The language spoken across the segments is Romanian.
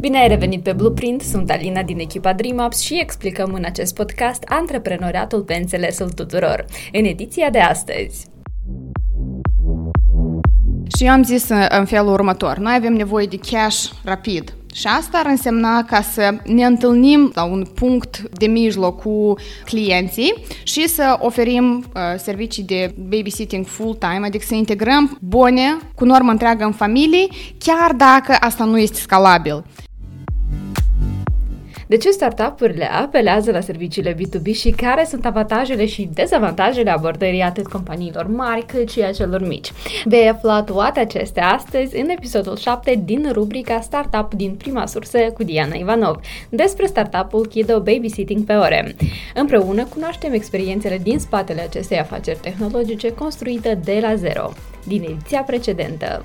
Bine ai revenit pe Blueprint, sunt Alina din echipa DreamUps și explicăm în acest podcast antreprenoriatul pe înțelesul tuturor. În ediția de astăzi... Și eu am zis în felul următor, noi avem nevoie de cash rapid, și asta ar însemna ca să ne întâlnim la un punct de mijloc cu clienții și să oferim uh, servicii de babysitting full-time, adică să integrăm bune cu normă întreagă în familie, chiar dacă asta nu este scalabil. De ce startup-urile apelează la serviciile B2B și care sunt avantajele și dezavantajele abordării atât companiilor mari cât și a celor mici? Vei afla toate acestea astăzi în episodul 7 din rubrica Startup din prima sursă cu Diana Ivanov despre startup-ul Kido Babysitting pe ore. Împreună cunoaștem experiențele din spatele acestei afaceri tehnologice construită de la zero. Din ediția precedentă,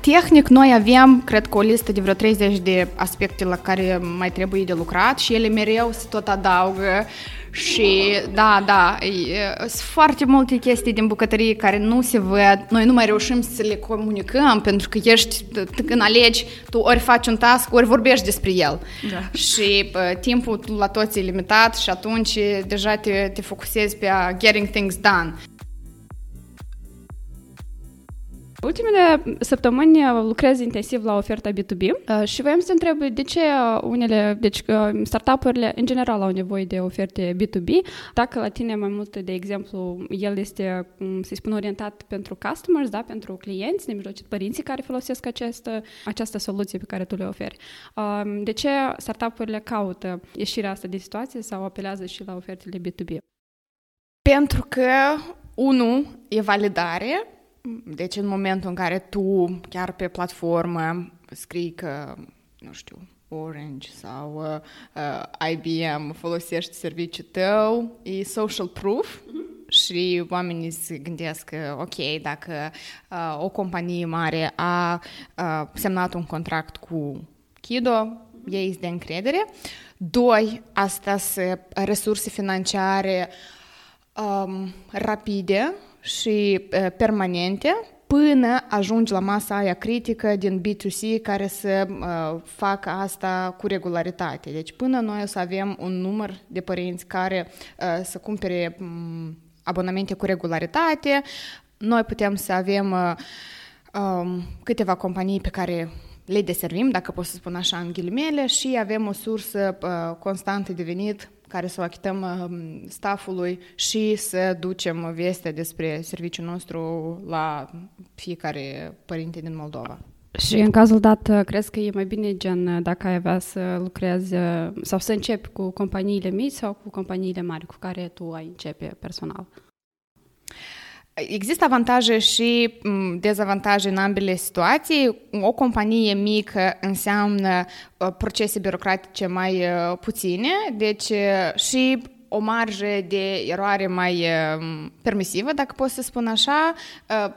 Tehnic, noi avem, cred că, o listă de vreo 30 de aspecte la care mai trebuie de lucrat și ele mereu se tot adaugă și da, da, sunt foarte multe chestii din bucătărie care nu se văd, noi nu mai reușim să le comunicăm pentru că ești, când alegi, tu ori faci un task, ori vorbești despre el. Da. Și uh, timpul la toți e limitat și atunci deja te, te focusezi pe a getting things done. Ultimele săptămâni uh, lucrez intensiv la oferta B2B uh, și voiam să întreb de ce unele, deci uh, startup-urile în general au nevoie de oferte B2B, dacă la tine mai mult, de exemplu, el este, să spun, orientat pentru customers, da, pentru clienți, de mijlocit părinții care folosesc această, această soluție pe care tu le oferi. Um, de ce startup-urile caută ieșirea asta de situație sau apelează și la ofertele B2B? Pentru că, unu, e validare, deci în momentul în care tu chiar pe platformă scrii că, nu știu, Orange sau uh, uh, IBM folosești serviciul tău, e social proof mm-hmm. și oamenii se gândesc că, ok, dacă uh, o companie mare a uh, semnat un contract cu Kido, mm-hmm. ei de încredere. Doi, asta sunt resurse financiare um, rapide, și permanente până ajungi la masa aia critică din B2C care să uh, facă asta cu regularitate. Deci până noi o să avem un număr de părinți care uh, să cumpere um, abonamente cu regularitate, noi putem să avem uh, um, câteva companii pe care le deservim, dacă pot să spun așa în ghilimele, și avem o sursă uh, constantă de venit care să o achităm um, staffului și să ducem vestea despre serviciul nostru la fiecare părinte din Moldova. Și în cazul dat, crezi că e mai bine, gen, dacă ai avea să lucrezi sau să începi cu companiile mici sau cu companiile mari cu care tu ai începe personal? Există avantaje și dezavantaje în ambele situații. O companie mică înseamnă uh, procese birocratice mai uh, puține, deci uh, și o marjă de eroare mai permisivă, dacă pot să spun așa,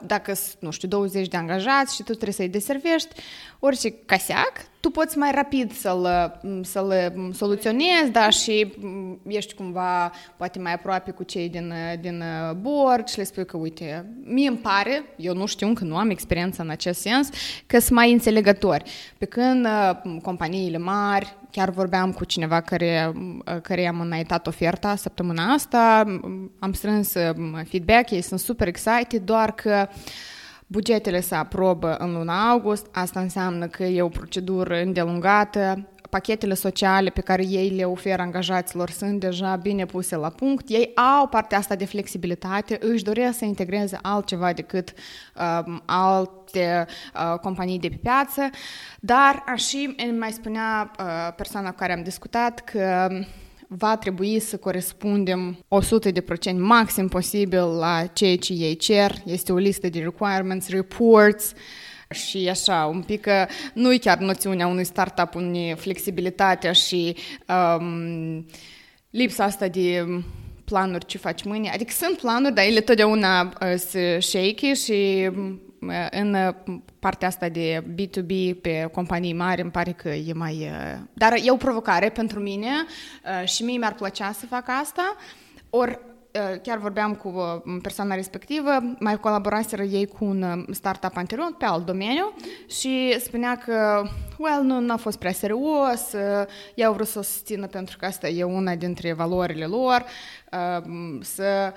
dacă, nu știu, 20 de angajați și tu trebuie să-i deservești, orice caseac, tu poți mai rapid să-l, să-l soluționezi, da, și ești cumva poate mai aproape cu cei din, din board și le spui că, uite, mie îmi pare, eu nu știu încă, nu am experiență în acest sens, că sunt mai înțelegători. Pe când companiile mari, chiar vorbeam cu cineva care, care am înaintat oferta săptămâna asta, am strâns feedback, ei sunt super excited, doar că uh, Bugetele se aprobă în luna august, asta înseamnă că e o procedură îndelungată, pachetele sociale pe care ei le oferă angajaților sunt deja bine puse la punct, ei au partea asta de flexibilitate, își doresc să integreze altceva decât uh, alte uh, companii de pe piață, dar și mai spunea uh, persoana cu care am discutat că va trebui să corespundem 100% maxim posibil la ceea ce ei cer. Este o listă de requirements, reports, și așa, un pic, nu e chiar noțiunea unui startup, unei flexibilitatea și um, lipsa asta de planuri ce faci mâine. Adică sunt planuri, dar ele totdeauna uh, sunt shaky și în partea asta de B2B pe companii mari îmi pare că e mai... Dar e o provocare pentru mine și mie mi-ar plăcea să fac asta. Ori chiar vorbeam cu persoana respectivă, mai colaboraseră ei cu un startup anterior pe alt domeniu și spunea că, well, nu a fost prea serios, ei au vrut să o susțină pentru că asta e una dintre valorile lor, să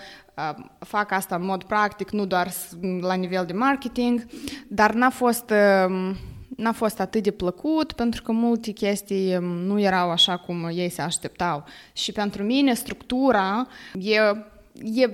fac asta în mod practic, nu doar la nivel de marketing, dar n-a fost n-a fost atât de plăcut pentru că multe chestii um, nu erau așa cum ei se așteptau. Și pentru mine structura e, e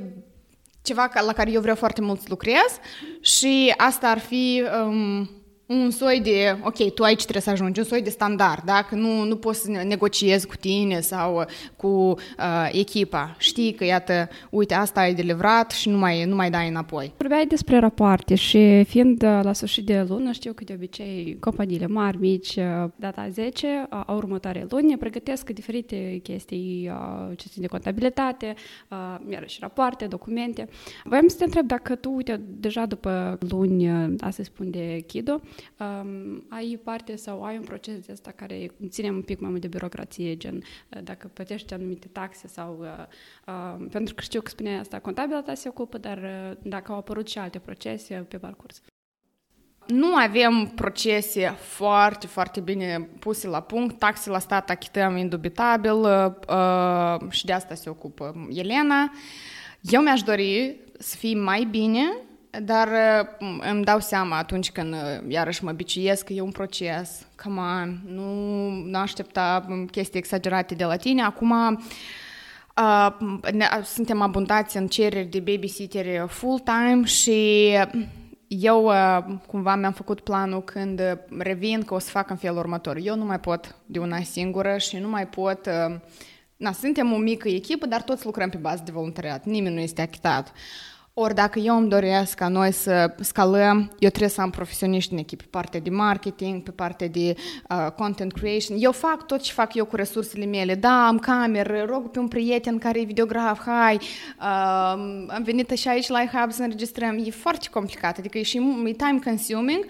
ceva la care eu vreau foarte mult să lucrez și asta ar fi um, un soi de, ok, tu aici trebuie să ajungi, un soi de standard, dacă nu, nu poți să negociezi cu tine sau uh, cu uh, echipa. Știi că, iată, uite, asta ai de livrat și nu mai, nu mai dai înapoi. Vorbeai despre rapoarte și fiind uh, la sfârșit de lună, știu că de obicei companiile mari, mici, uh, data 10 a următoarei luni pregătesc diferite chestii ce țin de contabilitate, iarăși rapoarte, documente. Voiam să te întreb dacă tu, uite, deja după luni, asta spun de Chido, um, ai parte sau ai un proces de asta care ține un pic mai mult de birocrație, gen uh, dacă plătești anumite taxe sau... Uh, uh, pentru că știu că spuneai asta, contabila ta se ocupă, dar uh, dacă au apărut și alte procese pe parcurs. Nu avem procese foarte, foarte bine puse la punct. Taxe la stat achităm indubitabil uh, și de asta se ocupă Elena. Eu mi-aș dori să fie mai bine dar uh, îmi dau seama atunci când uh, iarăși mă biciuiesc că e un proces, come on, nu, nu aștepta um, chestii exagerate de la tine. Acum uh, ne, suntem abundați în cereri de babysitter full-time și eu uh, cumva mi-am făcut planul când revin că o să fac în felul următor. Eu nu mai pot de una singură și nu mai pot... Uh, na, suntem o mică echipă, dar toți lucrăm pe bază de voluntariat. Nimeni nu este achitat. Uh, ori dacă eu îmi doresc ca noi să scalăm, eu trebuie să am profesioniști în echipă, pe partea de marketing, pe partea de uh, content creation. Eu fac tot ce fac eu cu resursele mele. Da, am cameră, rog pe un prieten care e videograf, hai, uh, am venit și aici la iHub să înregistrăm. E foarte complicat, adică e și e time consuming.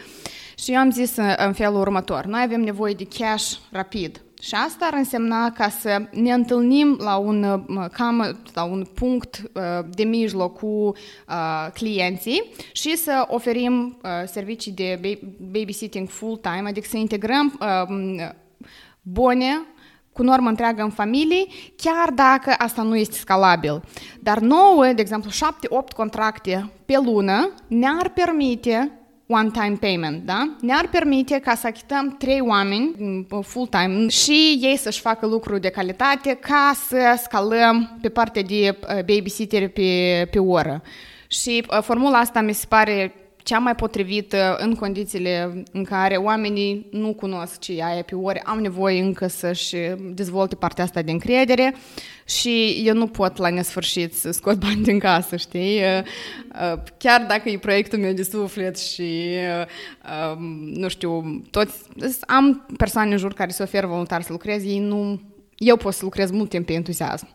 Și eu am zis în felul următor, noi avem nevoie de cash rapid și asta ar însemna ca să ne întâlnim la un, cam, la un punct uh, de mijloc cu uh, clienții și să oferim uh, servicii de babysitting full-time, adică să integrăm bune cu normă întreagă în familii, chiar dacă asta nu este scalabil. Dar nouă, de exemplu, 7-8 contracte pe lună ne-ar permite one-time payment, da? Ne-ar permite ca să achităm trei oameni mm, full-time și ei să-și facă lucruri de calitate ca să scalăm pe partea de uh, babysitter pe, pe oră. Și uh, formula asta mi se pare cea mai potrivită în condițiile în care oamenii nu cunosc ce aia pe ore, am nevoie încă să-și dezvolte partea asta de încredere și eu nu pot la nesfârșit să scot bani din casă, știi? Uh, uh, chiar dacă e proiectul meu de suflet și, uh, um, nu știu, toți, am persoane în jur care se oferă voluntar să lucrez, ei nu, eu pot să lucrez mult timp pe entuziasm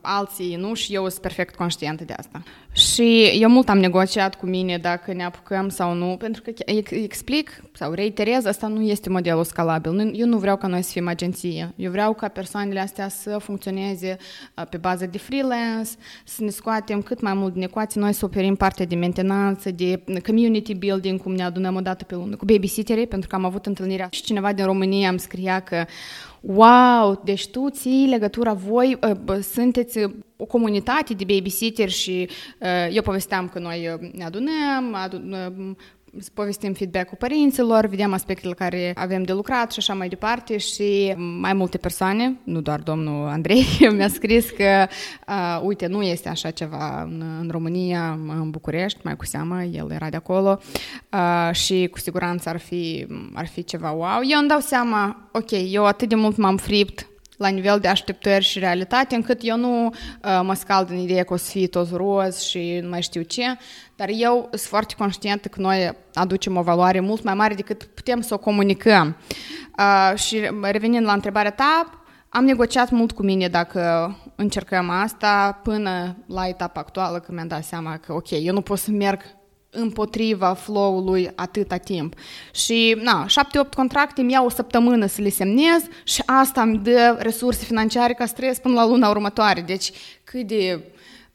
alții nu și eu sunt perfect conștientă de asta. Și eu mult am negociat cu mine dacă ne apucăm sau nu, pentru că explic sau reiterez, asta nu este modelul scalabil. Eu nu vreau ca noi să fim agenție. Eu vreau ca persoanele astea să funcționeze pe bază de freelance, să ne scoatem cât mai mult din ecuație, noi să oferim parte de mentenanță, de community building, cum ne adunăm o dată pe lună, cu babysitterii, pentru că am avut întâlnirea și cineva din România îmi scria că wow, deci tu ții legătura, voi uh, sunteți o comunitate de babysitter și uh, eu povesteam că noi ne adunăm, adun, povestim feedback-ul părinților, vedem aspectele care avem de lucrat și așa mai departe și mai multe persoane, nu doar domnul Andrei, mi-a scris că, uh, uite, nu este așa ceva în, în România, în București, mai cu seamă, el era de acolo uh, și cu siguranță ar fi, ar fi ceva wow. Eu îmi dau seama, ok, eu atât de mult m-am fript la nivel de așteptări și realitate, încât eu nu uh, mă scald în ideea că o să fie tot roz și nu mai știu ce, dar eu sunt foarte conștientă că noi aducem o valoare mult mai mare decât putem să o comunicăm. Uh, și revenind la întrebarea ta, am negociat mult cu mine dacă încercăm asta până la etapa actuală, când mi-am dat seama că, ok, eu nu pot să merg împotriva flow-ului atâta timp. Și, na, șapte, opt contracte mi iau o săptămână să le semnez și asta îmi dă resurse financiare ca stres până la luna următoare. Deci, cât de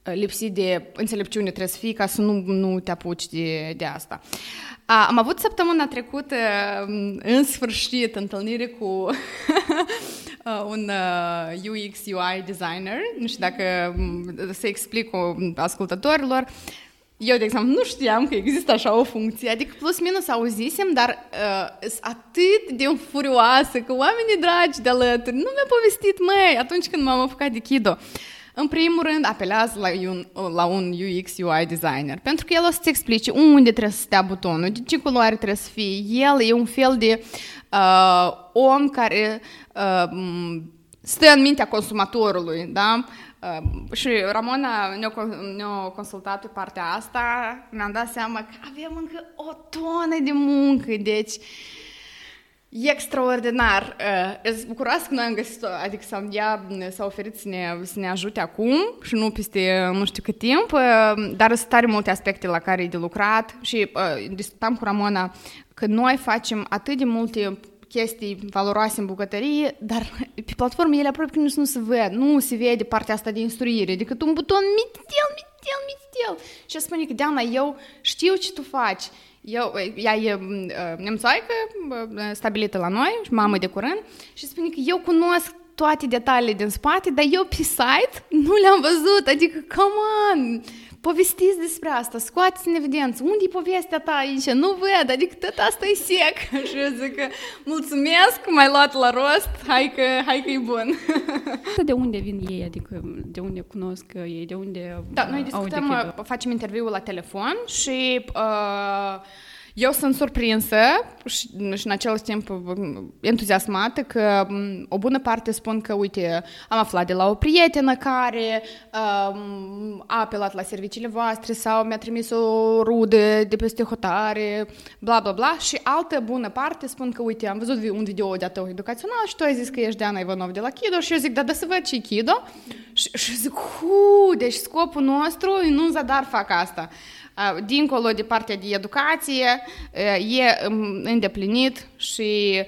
lipsit de înțelepciune trebuie să fii ca să nu, nu te apuci de, de asta. A, am avut săptămâna trecută, în sfârșit, întâlnire cu un UX UI designer. Nu știu dacă să explic ascultătorilor. Eu, de exemplu, nu știam că există așa o funcție, adică plus minus auzisem, dar uh, atât de furioasă că oamenii dragi de alături nu mi-a povestit, măi, atunci când m-am apucat de Kido. În primul rând, apelează la un, la un UX UI designer, pentru că el o să-ți explice unde trebuie să stea butonul, de ce culoare trebuie să fie. El e un fel de uh, om care uh, stă în mintea consumatorului, da? Uh, și Ramona ne-a, ne consultat pe partea asta, ne-am dat seama că avem încă o tonă de muncă, deci E extraordinar. Uh, sunt bucuroasă că noi am găsit, adică să ea s-a oferit să ne, să ne ajute acum și nu peste nu știu cât timp, uh, dar sunt tare multe aspecte la care e de lucrat și uh, discutam cu Ramona că noi facem atât de multe chestii valoroase în bucătărie, dar pe platformă ele aproape că nu, nu se văd, nu se vede partea asta de instruire, decât un buton mitel, mitel, mitel. Și spune că, Diana, eu știu ce tu faci, eu, ea e uh, nemțoaică, stabilită la noi, mamă de curând, și spune că eu cunosc toate detaliile din spate, dar eu pe site nu le-am văzut, adică, come on, povestiți despre asta, scoateți în evidență, unde e povestea ta aici, nu văd, adică tot asta e sec. și eu zic că mulțumesc, m-ai luat la rost, hai că, hai că e bun. de unde vin ei, adică de unde cunosc ei, de unde Da, noi discutăm, facem interviul la telefon și uh, eu sunt surprinsă și, și în același timp entuziasmată că o bună parte spun că, uite, am aflat de la o prietenă care um, a apelat la serviciile voastre sau mi-a trimis o rudă de peste hotare, bla, bla, bla. Și altă bună parte spun că, uite, am văzut un video de ateu educațional și tu ai zis că ești Diana Ivanov de la Kido și eu zic, da, da să văd ce Kido. Și, și zic, hu, deci scopul nostru nu în zadar fac asta dincolo de partea de educație, e îndeplinit și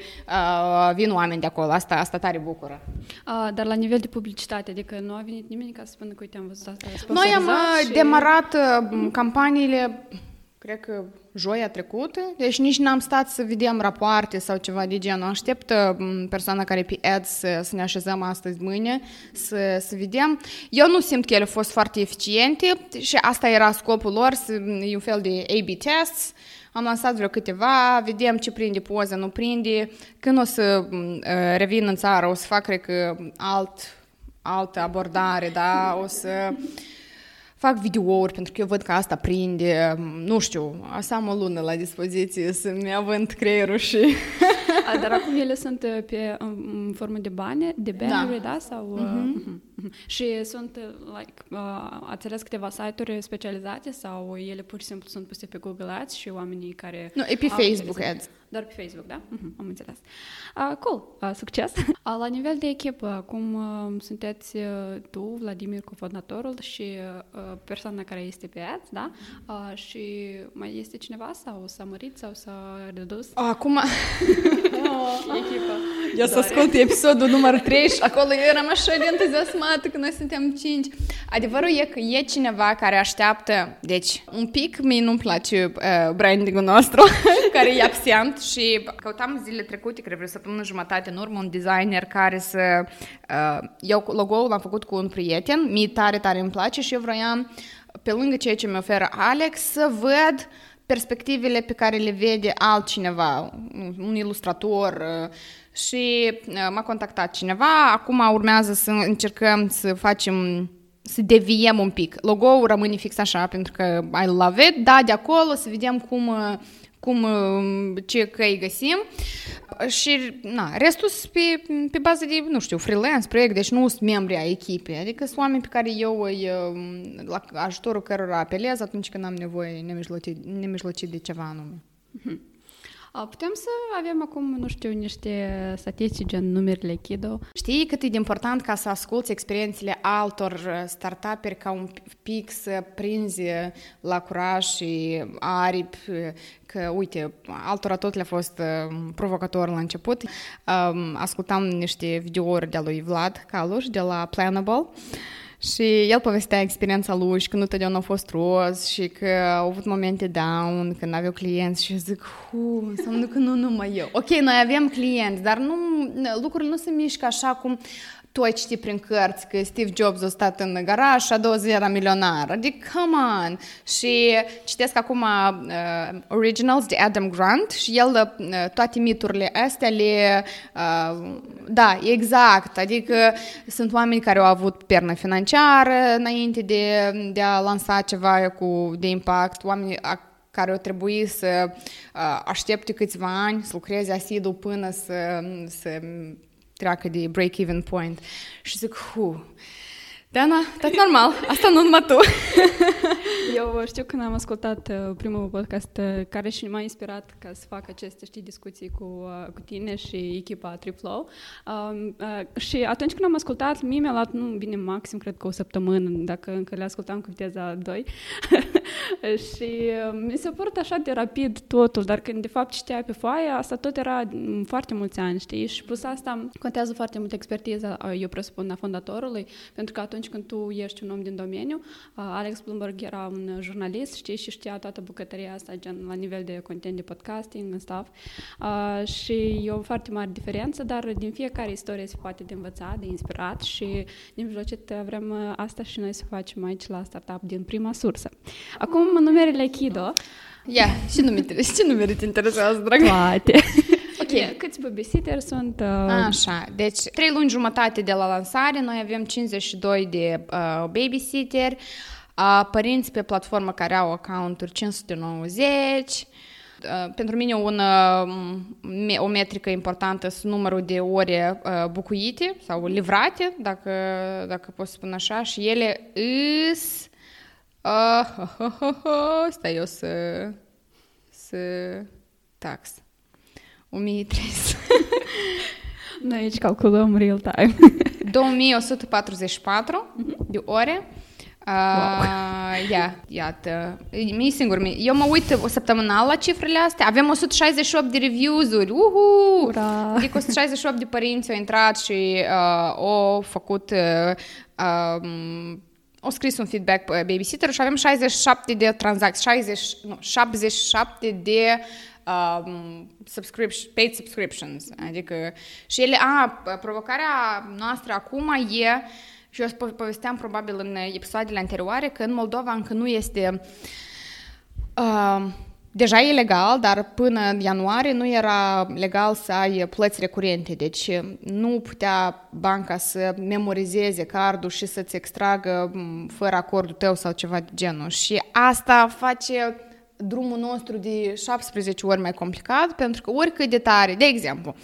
vin oameni de acolo. Asta, asta tare bucură. Dar la nivel de publicitate, adică nu a venit nimeni ca să spună că uite am văzut asta Noi am și... demarat campaniile, cred că joia trecută, deci nici n-am stat să vedem rapoarte sau ceva de genul. Aștept persoana care pe ads să, să ne așezăm astăzi, mâine, să, să vedem. Eu nu simt că ele au fost foarte eficiente și asta era scopul lor, să, e un fel de A-B tests. Am lansat vreo câteva, vedem ce prinde poza, nu prinde. Când o să uh, revin în țară, o să fac, cred că, alt, altă abordare, da? O să fac videouri pentru că eu văd că asta prinde, nu știu, să am o lună la dispoziție să-mi având creierul și... A, dar acum ele sunt uh, pe, în formă de bani, de bannere, da? da? Sau, uh-huh. Uh-huh. Și sunt, uh, like, uh, ați ales câteva site-uri specializate sau ele pur și simplu sunt puse pe Google Ads și oamenii care... Nu, e pe Facebook Ads. Doar pe Facebook, da? Uh-huh, am înțeles. Uh, cool, uh, succes! uh, la nivel de echipă, cum uh, sunteți uh, tu, Vladimir, cofondatorul și uh, persoana care este pe ads, da? Uh, și mai este cineva sau s-a mărit sau s-a redus? Acum... oh, echipă. Eu să ascult episodul numărul 3 și acolo eu eram așa de entuziasmată că noi suntem 5. Adevărul e că e cineva care așteaptă, deci un pic mie nu-mi place uh, branding-ul nostru, care e absent, și căutam zilele trecute, cred vreo săptămână jumătate în urmă, un designer care să... Uh, eu logo-ul l-am făcut cu un prieten, mie tare, tare îmi place și eu vroiam, pe lângă ceea ce mi oferă Alex, să văd perspectivele pe care le vede altcineva, un ilustrator uh, și uh, m-a contactat cineva, acum urmează să încercăm să facem să deviem un pic. Logo-ul rămâne fix așa pentru că I love it, da, de acolo să vedem cum uh, cum, uh, ce căi găsim și na, restul pe, pe bază de, nu știu, freelance, proiect, deci nu sunt membri ai echipei, adică sunt oameni pe care eu îi, uh, la ajutorul cărora apelez atunci când am nevoie nemijlocit de ceva anume. Mm-hmm. Putem să avem acum, nu știu, niște statistici gen numerele Kido. Știi cât e de important ca să asculți experiențele altor startup-uri ca un pic să prinzi la curaj și aripi că, uite, altora tot le-a fost provocator la început. Um, ascultam niște videouri de lui Vlad Caluș de la Planable Și el povestea experiența lui și că nu totdeauna a fost roz și că au avut momente down, când aveau clienți și eu zic, hu, înseamnă că nu numai eu. Ok, noi avem clienți, dar nu, lucrurile nu se mișcă așa cum tu ai citit prin cărți că Steve Jobs a stat în garaj și a doua zi era milionar. Adică, come on! Și citesc acum uh, Originals de Adam Grant și el uh, toate miturile astea le... Uh, da, exact. Adică sunt oameni care au avut pernă financiară înainte de, de a lansa ceva cu, de impact, oameni care au trebuit să uh, aștepte câțiva ani, să lucreze asidu până să, să treacă de break-even point. Și zic, hu, Dana, tot normal, asta nu numai tu. Eu știu când am ascultat uh, primul podcast uh, care și m-a inspirat ca să fac aceste, știi, discuții cu, uh, cu tine și echipa Triplow. Um, uh, și atunci când am ascultat, mie mi-a luat, nu, bine, maxim, cred că o săptămână, dacă încă le ascultam cu viteza 2. și uh, mi s-a părut așa de rapid totul, dar când de fapt citea pe foaie, asta tot era foarte mulți ani, știi? Și plus asta contează foarte mult expertiza, uh, eu presupun, a fondatorului, pentru că atunci când tu ești un om din domeniu, Alex Bloomberg era un jurnalist, știi, și știa toată bucătăria asta, gen la nivel de content de podcasting and stuff. Și e o foarte mare diferență, dar din fiecare istorie se poate de învăța, de inspirat și din mijlocit vrem asta și noi să facem aici la Startup din prima sursă. Acum, numerele Kido. Ia, yeah, și numere, și numere te interesează, dragă? Toate. Ok, câți babysitter sunt? Uh... Așa, deci trei luni jumătate de la lansare, noi avem 52 de uh, babysitter, uh, părinți pe platformă care au accounturi 590, Uh, pentru mine un, uh, o metrică importantă sunt numărul de ore uh, bucuite sau livrate, dacă, dacă pot spune așa, și ele îs... Uh, uh, uh, uh, stai eu să... să tax. 1300. Noi aici calculăm real time. 2144 de ore. Uh, wow. Ia, iată. Mie singur, eu mă uit o săptămânal la cifrele astea. Avem 168 de reviews-uri. Uhu! Ura! Adică 168 de părinți au intrat și uh, au făcut uh, um, au scris un feedback pe babysitter și avem 67 de tranzacții, 60, nu, 77 de um, subscription, paid subscriptions. Adică, și ele, a, provocarea noastră acum e, și eu povesteam probabil în episoadele anterioare, că în Moldova încă nu este uh, deja e legal, dar până în ianuarie nu era legal să ai plăți recurente, deci nu putea banca să memorizeze cardul și să-ți extragă fără acordul tău sau ceva de genul. Și asta face drumul nostru de 17 ori mai complicat, pentru că oricât de tare, de exemplu,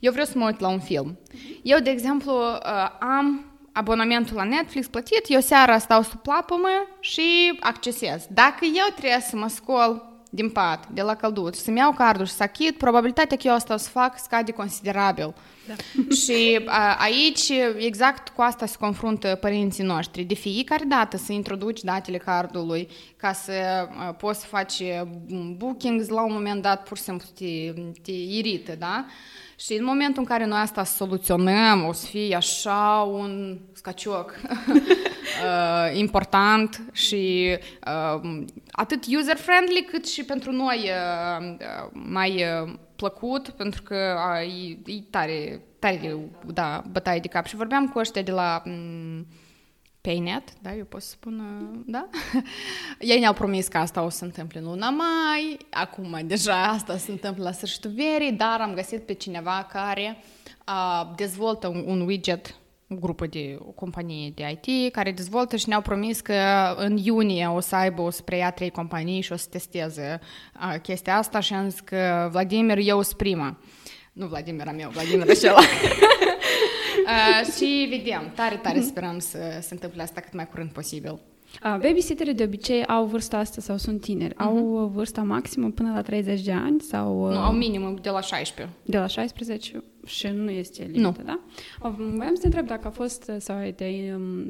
eu vreau să mă uit la un film. Eu, de exemplu, uh, am abonamentul la Netflix plătit, eu seara stau sub plapumă și accesez. Dacă eu trebuie să mă scol din pat, de la călduț, să-mi iau cardul și să achit, probabilitatea că eu asta o să fac scade considerabil. Da. și a, aici exact cu asta se confruntă părinții noștri. De fiecare dată să introduci datele cardului ca să a, poți să faci bookings, la un moment dat pur și simplu te, te irită, da? Și în momentul în care noi asta soluționăm, o să fie așa un scacioc uh, important și uh, atât user-friendly cât și pentru noi uh, mai uh, plăcut, pentru că uh, e, e tare, tare, da, bătaie de cap. Și vorbeam cu ăștia de la... Um, Paynet, da, eu pot să spun, da? Ei ne-au promis că asta o să se întâmple în luna mai, acum deja asta se întâmplă la sfârșitul verii, dar am găsit pe cineva care uh, dezvoltă un, un widget o grupă de o companie de IT care dezvoltă și ne-au promis că în iunie o să aibă, o să preia trei companii și o să testeze uh, chestia asta și am zis că Vladimir, eu sunt prima. Nu Vladimir am eu, Vladimir acela. Uh, și vedem, tare, tare sperăm să se întâmple asta cât mai curând posibil. Uh, babysitterii de obicei au vârsta asta sau sunt tineri. Uh-huh. Au vârsta maximă până la 30 de ani sau... Nu, au minimum de la 16. De la 16 și nu este limită, nu. da? Vreau să te întreb dacă a fost sau ai te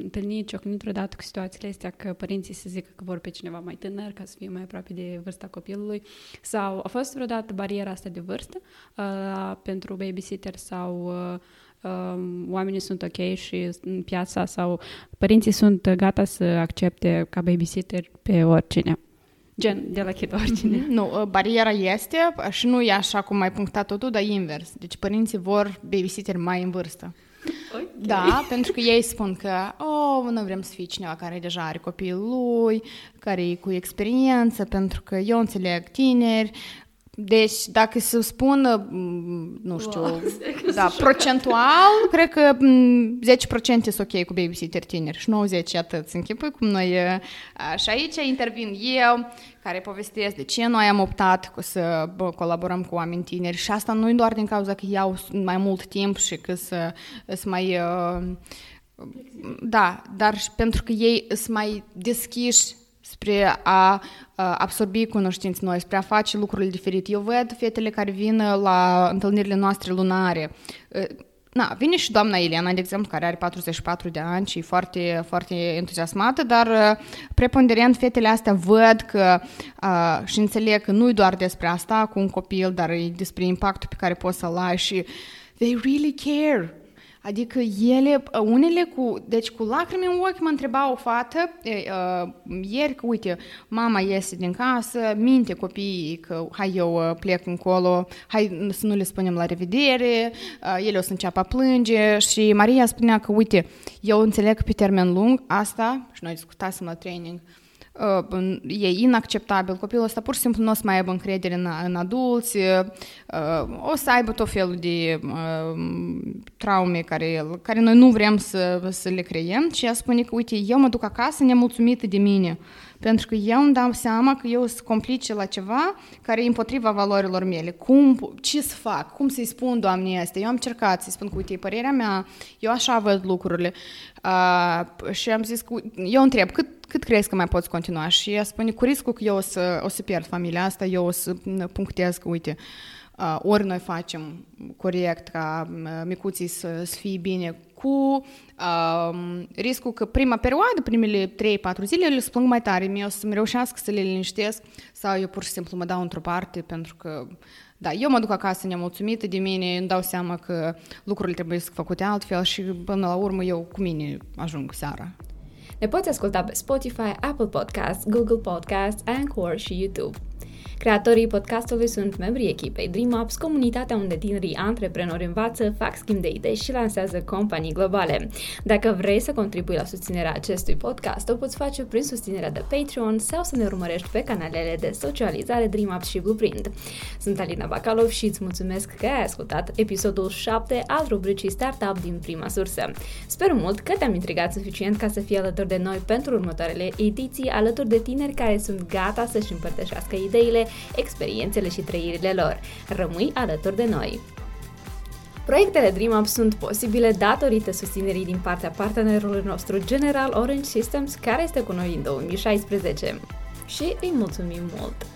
întâlnit, ciocnit vreodată cu situațiile astea că părinții să zică că vor pe cineva mai tânăr ca să fie mai aproape de vârsta copilului sau a fost vreodată bariera asta de vârstă uh, pentru babysitter sau uh, oamenii sunt ok și în piața sau părinții sunt gata să accepte ca babysitter pe oricine. Gen, de la chit oricine. Mm-hmm. Nu, bariera este și nu e așa cum ai punctat totul, dar invers. Deci părinții vor babysitter mai în vârstă. Okay. Da, pentru că ei spun că, oh, nu vrem să fie cineva care deja are copilul lui, care e cu experiență, pentru că eu înțeleg tineri, deci, dacă se spun, mm, nu știu, wow, da, procentual, cred că 10% sunt ok cu babysitter tineri și 90% atât. Închipui cum noi... Și aici intervin eu, care povestesc de ce noi am optat să colaborăm cu oameni tineri și asta nu doar din cauza că iau mai mult timp și că să, să mai... Da, dar și pentru că ei sunt mai deschiși spre a absorbi cunoștințe noi, spre a face lucrurile diferite. Eu văd fetele care vin la întâlnirile noastre lunare. Na, vine și doamna Eliana, de exemplu, care are 44 de ani și e foarte, foarte entuziasmată, dar preponderent fetele astea văd că uh, și înțeleg că nu e doar despre asta cu un copil, dar e despre impactul pe care poți să-l ai și they really care. Adică ele, unele cu, deci cu lacrimi în ochi mă întreba o fată uh, ieri că, uite, mama iese din casă, minte copiii că hai eu plec încolo, hai să nu le spunem la revedere, uh, ele o să înceapă a plânge și Maria spunea că, uite, eu înțeleg că pe termen lung asta, și noi discutasem la training, uh, Uh, e inacceptabil, copilul ăsta pur și simplu nu o să mai aibă încredere în, în adulți, uh, o să aibă tot felul de uh, traume care, care noi nu vrem să, să le creiem și ea spune că, uite, eu mă duc acasă nemulțumită de mine, pentru că eu îmi dau seama că eu sunt complice la ceva care e împotriva valorilor mele. Cum, ce să fac? Cum să-i spun doamnei astea? Eu am încercat să-i spun că, uite, părerea mea, eu așa văd lucrurile. Uh, și am zis că, eu întreb, cât cât crezi că mai poți continua? Și ea spune, cu riscul că eu o să, o să pierd familia asta, eu o să punctez că, uite, uh, ori noi facem corect ca micuții să, să fie bine cu uh, riscul că prima perioadă, primele 3-4 zile, le plâng mai tare, mie o să-mi reușească să le liniștesc sau eu pur și simplu mă dau într-o parte pentru că da, eu mă duc acasă nemulțumită de mine, îmi dau seama că lucrurile trebuie să făcute altfel și până la urmă eu cu mine ajung seara. Ne poți asculta pe Spotify, Apple Podcasts, Google Podcasts, Anchor și YouTube. Creatorii podcastului sunt membrii echipei DreamUps, comunitatea unde tinerii antreprenori învață, fac schimb de idei și lansează companii globale. Dacă vrei să contribui la susținerea acestui podcast, o poți face prin susținerea de Patreon sau să ne urmărești pe canalele de socializare DreamUps și Blueprint. Sunt Alina Bacalov și îți mulțumesc că ai ascultat episodul 7 al rubricii Startup din prima sursă. Sper mult că te-am intrigat suficient ca să fii alături de noi pentru următoarele ediții, alături de tineri care sunt gata să-și împărtășească ideile experiențele și trăirile lor. Rămâi alături de noi! Proiectele DreamUp sunt posibile datorită susținerii din partea partenerului nostru General Orange Systems, care este cu noi în 2016. Și îi mulțumim mult!